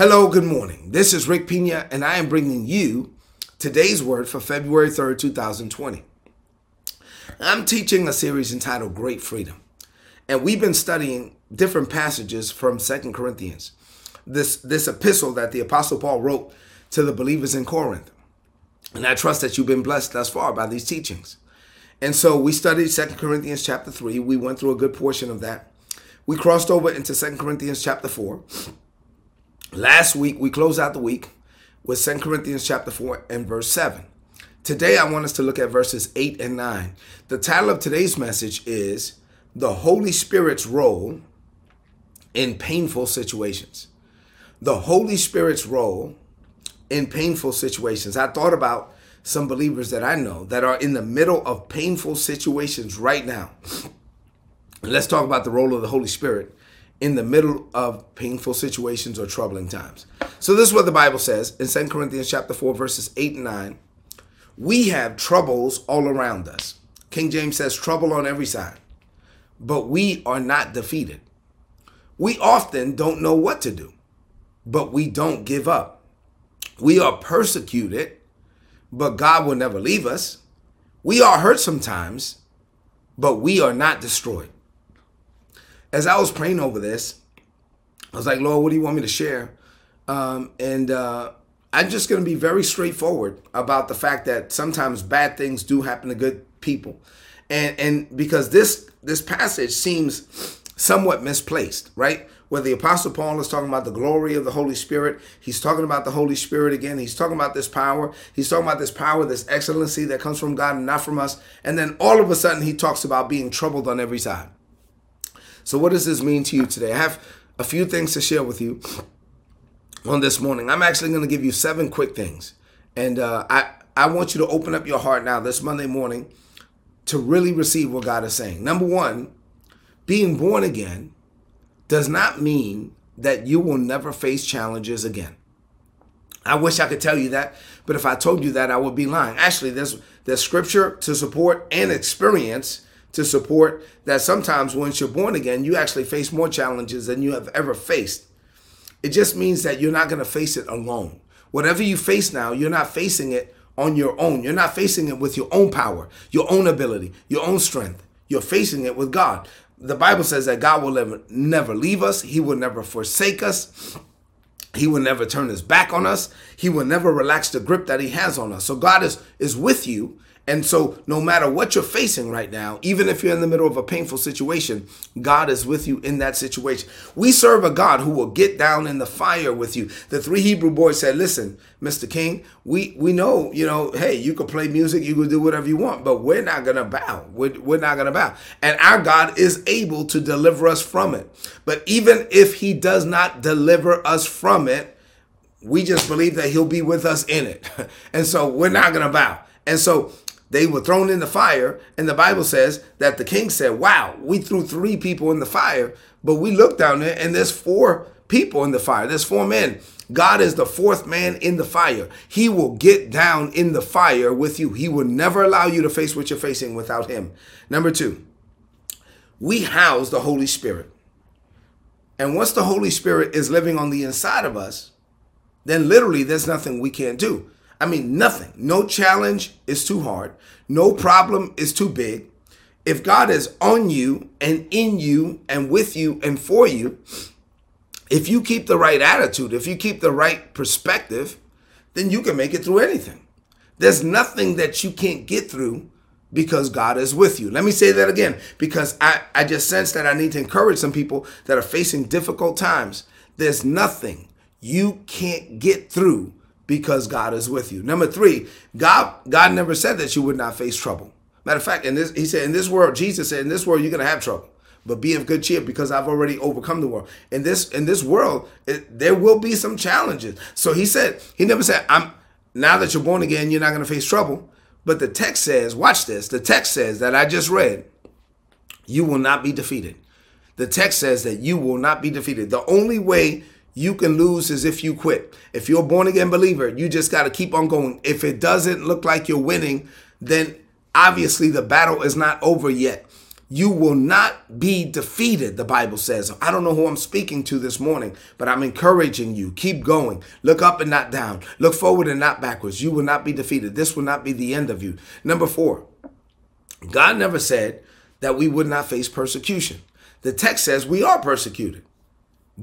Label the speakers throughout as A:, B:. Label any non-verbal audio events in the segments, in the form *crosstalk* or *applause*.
A: Hello, good morning. This is Rick Pina, and I am bringing you today's word for February 3rd, 2020. I'm teaching a series entitled Great Freedom, and we've been studying different passages from Second Corinthians, this, this epistle that the Apostle Paul wrote to the believers in Corinth. And I trust that you've been blessed thus far by these teachings. And so we studied Second Corinthians chapter 3. We went through a good portion of that. We crossed over into Second Corinthians chapter 4. Last week, we closed out the week with Second Corinthians chapter 4 and verse 7. Today, I want us to look at verses 8 and 9. The title of today's message is The Holy Spirit's Role in Painful Situations. The Holy Spirit's Role in Painful Situations. I thought about some believers that I know that are in the middle of painful situations right now. Let's talk about the role of the Holy Spirit in the middle of painful situations or troubling times. So this is what the Bible says in 2 Corinthians chapter 4 verses 8 and 9. We have troubles all around us. King James says trouble on every side. But we are not defeated. We often don't know what to do, but we don't give up. We are persecuted, but God will never leave us. We are hurt sometimes, but we are not destroyed. As I was praying over this, I was like, Lord, what do you want me to share? Um, and uh, I'm just going to be very straightforward about the fact that sometimes bad things do happen to good people, and and because this this passage seems somewhat misplaced, right? Where the Apostle Paul is talking about the glory of the Holy Spirit, he's talking about the Holy Spirit again. He's talking about this power. He's talking about this power, this excellency that comes from God and not from us. And then all of a sudden, he talks about being troubled on every side. So, what does this mean to you today? I have a few things to share with you on this morning. I'm actually going to give you seven quick things. And uh, I, I want you to open up your heart now this Monday morning to really receive what God is saying. Number one, being born again does not mean that you will never face challenges again. I wish I could tell you that, but if I told you that, I would be lying. Actually, there's there's scripture to support and experience to support that sometimes once you're born again, you actually face more challenges than you have ever faced. It just means that you're not going to face it alone. Whatever you face now, you're not facing it on your own. You're not facing it with your own power, your own ability, your own strength. You're facing it with God. The Bible says that God will never, never leave us, He will never forsake us. He will never turn his back on us. He will never relax the grip that he has on us. So God is is with you and so, no matter what you're facing right now, even if you're in the middle of a painful situation, God is with you in that situation. We serve a God who will get down in the fire with you. The three Hebrew boys said, Listen, Mr. King, we, we know, you know, hey, you can play music, you can do whatever you want, but we're not going to bow. We're, we're not going to bow. And our God is able to deliver us from it. But even if He does not deliver us from it, we just believe that He'll be with us in it. *laughs* and so we're not going to bow. And so they were thrown in the fire, and the Bible says that the king said, Wow, we threw three people in the fire, but we looked down there and there's four people in the fire. There's four men. God is the fourth man in the fire. He will get down in the fire with you. He will never allow you to face what you're facing without Him. Number two, we house the Holy Spirit. And once the Holy Spirit is living on the inside of us, then literally there's nothing we can't do. I mean, nothing. No challenge is too hard. No problem is too big. If God is on you and in you and with you and for you, if you keep the right attitude, if you keep the right perspective, then you can make it through anything. There's nothing that you can't get through because God is with you. Let me say that again because I, I just sense that I need to encourage some people that are facing difficult times. There's nothing you can't get through because God is with you. Number three, God God never said that you would not face trouble. Matter of fact, in this he said, in this world, Jesus said, in this world you're gonna have trouble, but be of good cheer because I've already overcome the world. In this in this world, it, there will be some challenges. So he said, he never said, I'm now that you're born again, you're not gonna face trouble. But the text says, watch this. The text says that I just read, you will not be defeated. The text says that you will not be defeated. The only way you can lose as if you quit. If you're a born again believer, you just got to keep on going. If it doesn't look like you're winning, then obviously the battle is not over yet. you will not be defeated, the Bible says. I don't know who I'm speaking to this morning, but I'm encouraging you. Keep going. Look up and not down. Look forward and not backwards. You will not be defeated. This will not be the end of you. Number four, God never said that we would not face persecution. The text says we are persecuted,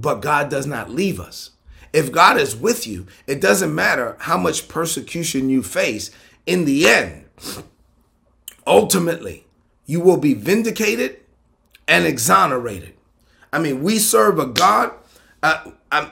A: but God does not leave us. If God is with you, it doesn't matter how much persecution you face. In the end, ultimately, you will be vindicated and exonerated. I mean, we serve a God uh, um,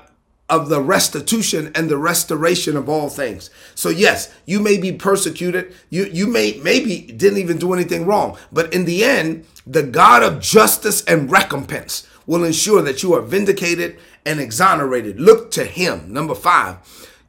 A: of the restitution and the restoration of all things. So yes, you may be persecuted. You you may maybe didn't even do anything wrong, but in the end, the God of justice and recompense will ensure that you are vindicated and exonerated. Look to Him. Number five.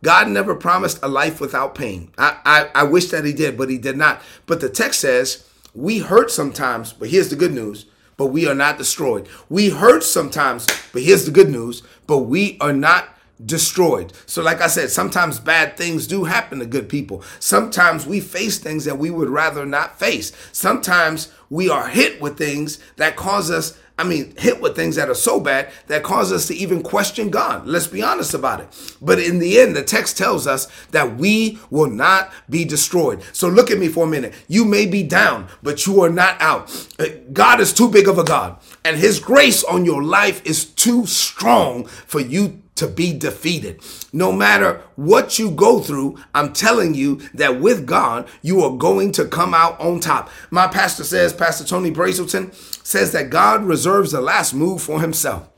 A: God never promised a life without pain. I, I, I wish that he did, but he did not. But the text says we hurt sometimes, but here's the good news, but we are not destroyed. We hurt sometimes, but here's the good news, but we are not destroyed. So, like I said, sometimes bad things do happen to good people. Sometimes we face things that we would rather not face. Sometimes we are hit with things that cause us I mean, hit with things that are so bad that cause us to even question God. Let's be honest about it. But in the end, the text tells us that we will not be destroyed. So look at me for a minute. You may be down, but you are not out. Uh, God is too big of a God, and His grace on your life is too strong for you to be defeated. No matter what you go through, I'm telling you that with God, you are going to come out on top. My pastor says, Pastor Tony Brazelton says that God reserves the last move for himself.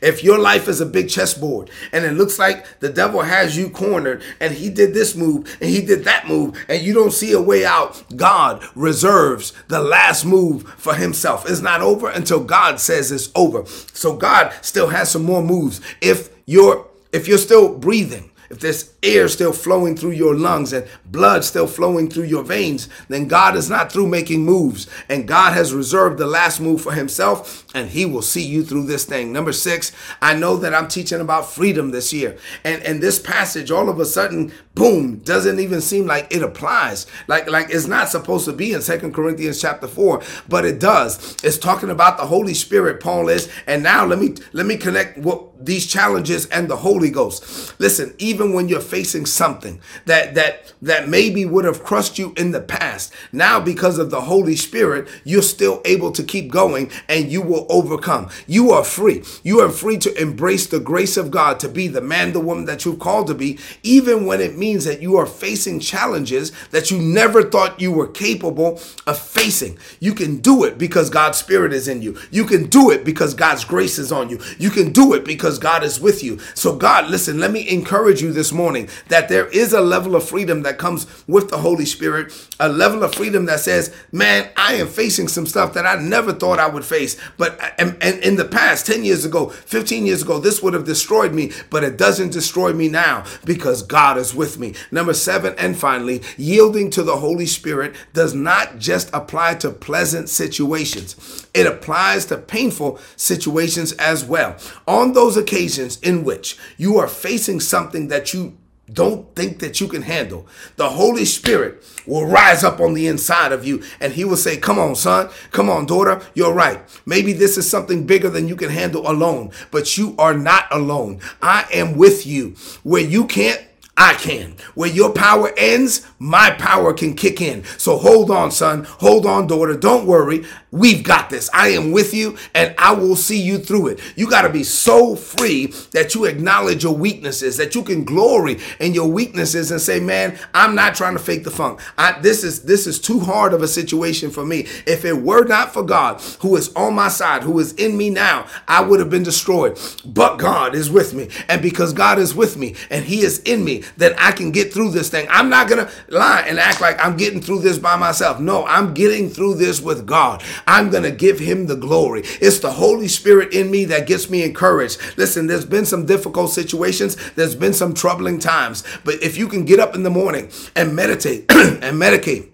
A: If your life is a big chessboard and it looks like the devil has you cornered and he did this move and he did that move and you don't see a way out, God reserves the last move for himself. It's not over until God says it's over. So God still has some more moves. If you're if you're still breathing, if there's air still flowing through your lungs and blood still flowing through your veins, then God is not through making moves. And God has reserved the last move for himself, and he will see you through this thing. Number six, I know that I'm teaching about freedom this year. And, and this passage all of a sudden, boom, doesn't even seem like it applies. Like, like it's not supposed to be in Second Corinthians chapter 4, but it does. It's talking about the Holy Spirit, Paul is. And now let me let me connect what these challenges and the Holy Ghost. Listen, even when you're facing something that that that maybe would have crushed you in the past, now because of the Holy Spirit, you're still able to keep going and you will overcome. You are free. You are free to embrace the grace of God to be the man, the woman that you've called to be, even when it means that you are facing challenges that you never thought you were capable of facing. You can do it because God's Spirit is in you. You can do it because God's grace is on you. You can do it because God is with you. So, God, listen, let me encourage you this morning that there is a level of freedom that comes with the Holy Spirit, a level of freedom that says, man, I am facing some stuff that I never thought I would face. But and, and in the past, 10 years ago, 15 years ago, this would have destroyed me, but it doesn't destroy me now because God is with me. Number seven, and finally, yielding to the Holy Spirit does not just apply to pleasant situations, it applies to painful situations as well. On those occasions, occasions in which you are facing something that you don't think that you can handle, the Holy Spirit will rise up on the inside of you and he will say, Come on, son. Come on, daughter. You're right. Maybe this is something bigger than you can handle alone, but you are not alone. I am with you. Where you can't, I can. Where your power ends, my power can kick in. So hold on, son. Hold on, daughter. Don't worry. We've got this. I am with you and I will see you through it. You got to be so free that you acknowledge your weaknesses, that you can glory in your weaknesses and say, "Man, I'm not trying to fake the funk. I, this is this is too hard of a situation for me. If it were not for God who is on my side, who is in me now, I would have been destroyed. But God is with me. And because God is with me and he is in me, then I can get through this thing. I'm not going to lie and act like I'm getting through this by myself. No, I'm getting through this with God. I'm going to give him the glory. It's the Holy Spirit in me that gets me encouraged. Listen, there's been some difficult situations, there's been some troubling times, but if you can get up in the morning and meditate *clears throat* and medicate,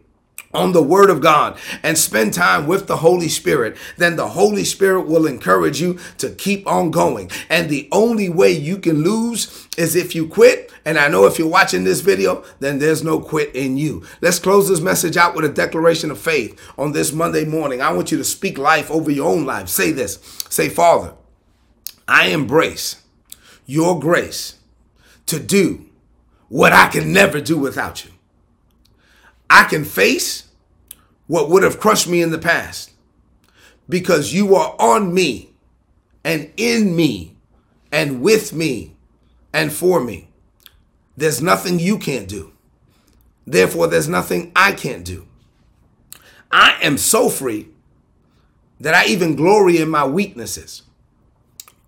A: on the Word of God and spend time with the Holy Spirit, then the Holy Spirit will encourage you to keep on going. And the only way you can lose is if you quit. And I know if you're watching this video, then there's no quit in you. Let's close this message out with a declaration of faith on this Monday morning. I want you to speak life over your own life. Say this Say, Father, I embrace your grace to do what I can never do without you. I can face what would have crushed me in the past because you are on me and in me and with me and for me. There's nothing you can't do. Therefore, there's nothing I can't do. I am so free that I even glory in my weaknesses.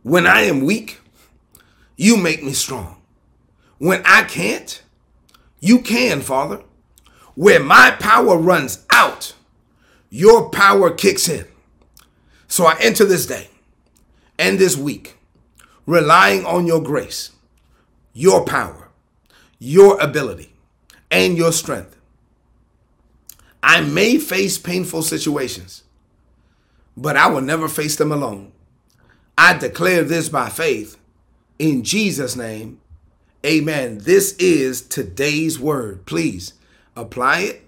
A: When I am weak, you make me strong. When I can't, you can, Father. Where my power runs out, your power kicks in. So I enter this day and this week relying on your grace, your power, your ability, and your strength. I may face painful situations, but I will never face them alone. I declare this by faith in Jesus' name. Amen. This is today's word. Please apply it,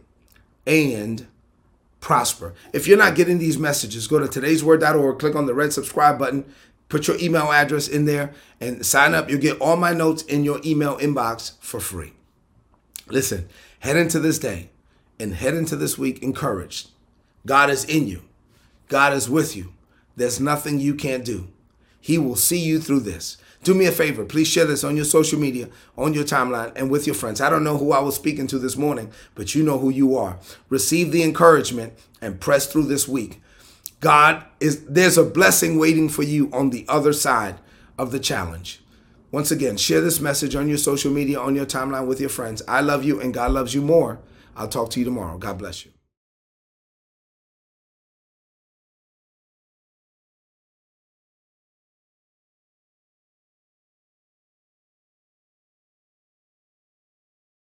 A: and prosper. If you're not getting these messages, go to today'sword.org, click on the red subscribe button, put your email address in there, and sign up. You'll get all my notes in your email inbox for free. Listen, head into this day and head into this week encouraged. God is in you, God is with you. There's nothing you can't do. He will see you through this do me a favor. Please share this on your social media, on your timeline, and with your friends. I don't know who I was speaking to this morning, but you know who you are. Receive the encouragement and press through this week. God is there's a blessing waiting for you on the other side of the challenge. Once again, share this message on your social media, on your timeline with your friends. I love you and God loves you more. I'll talk to you tomorrow. God bless you.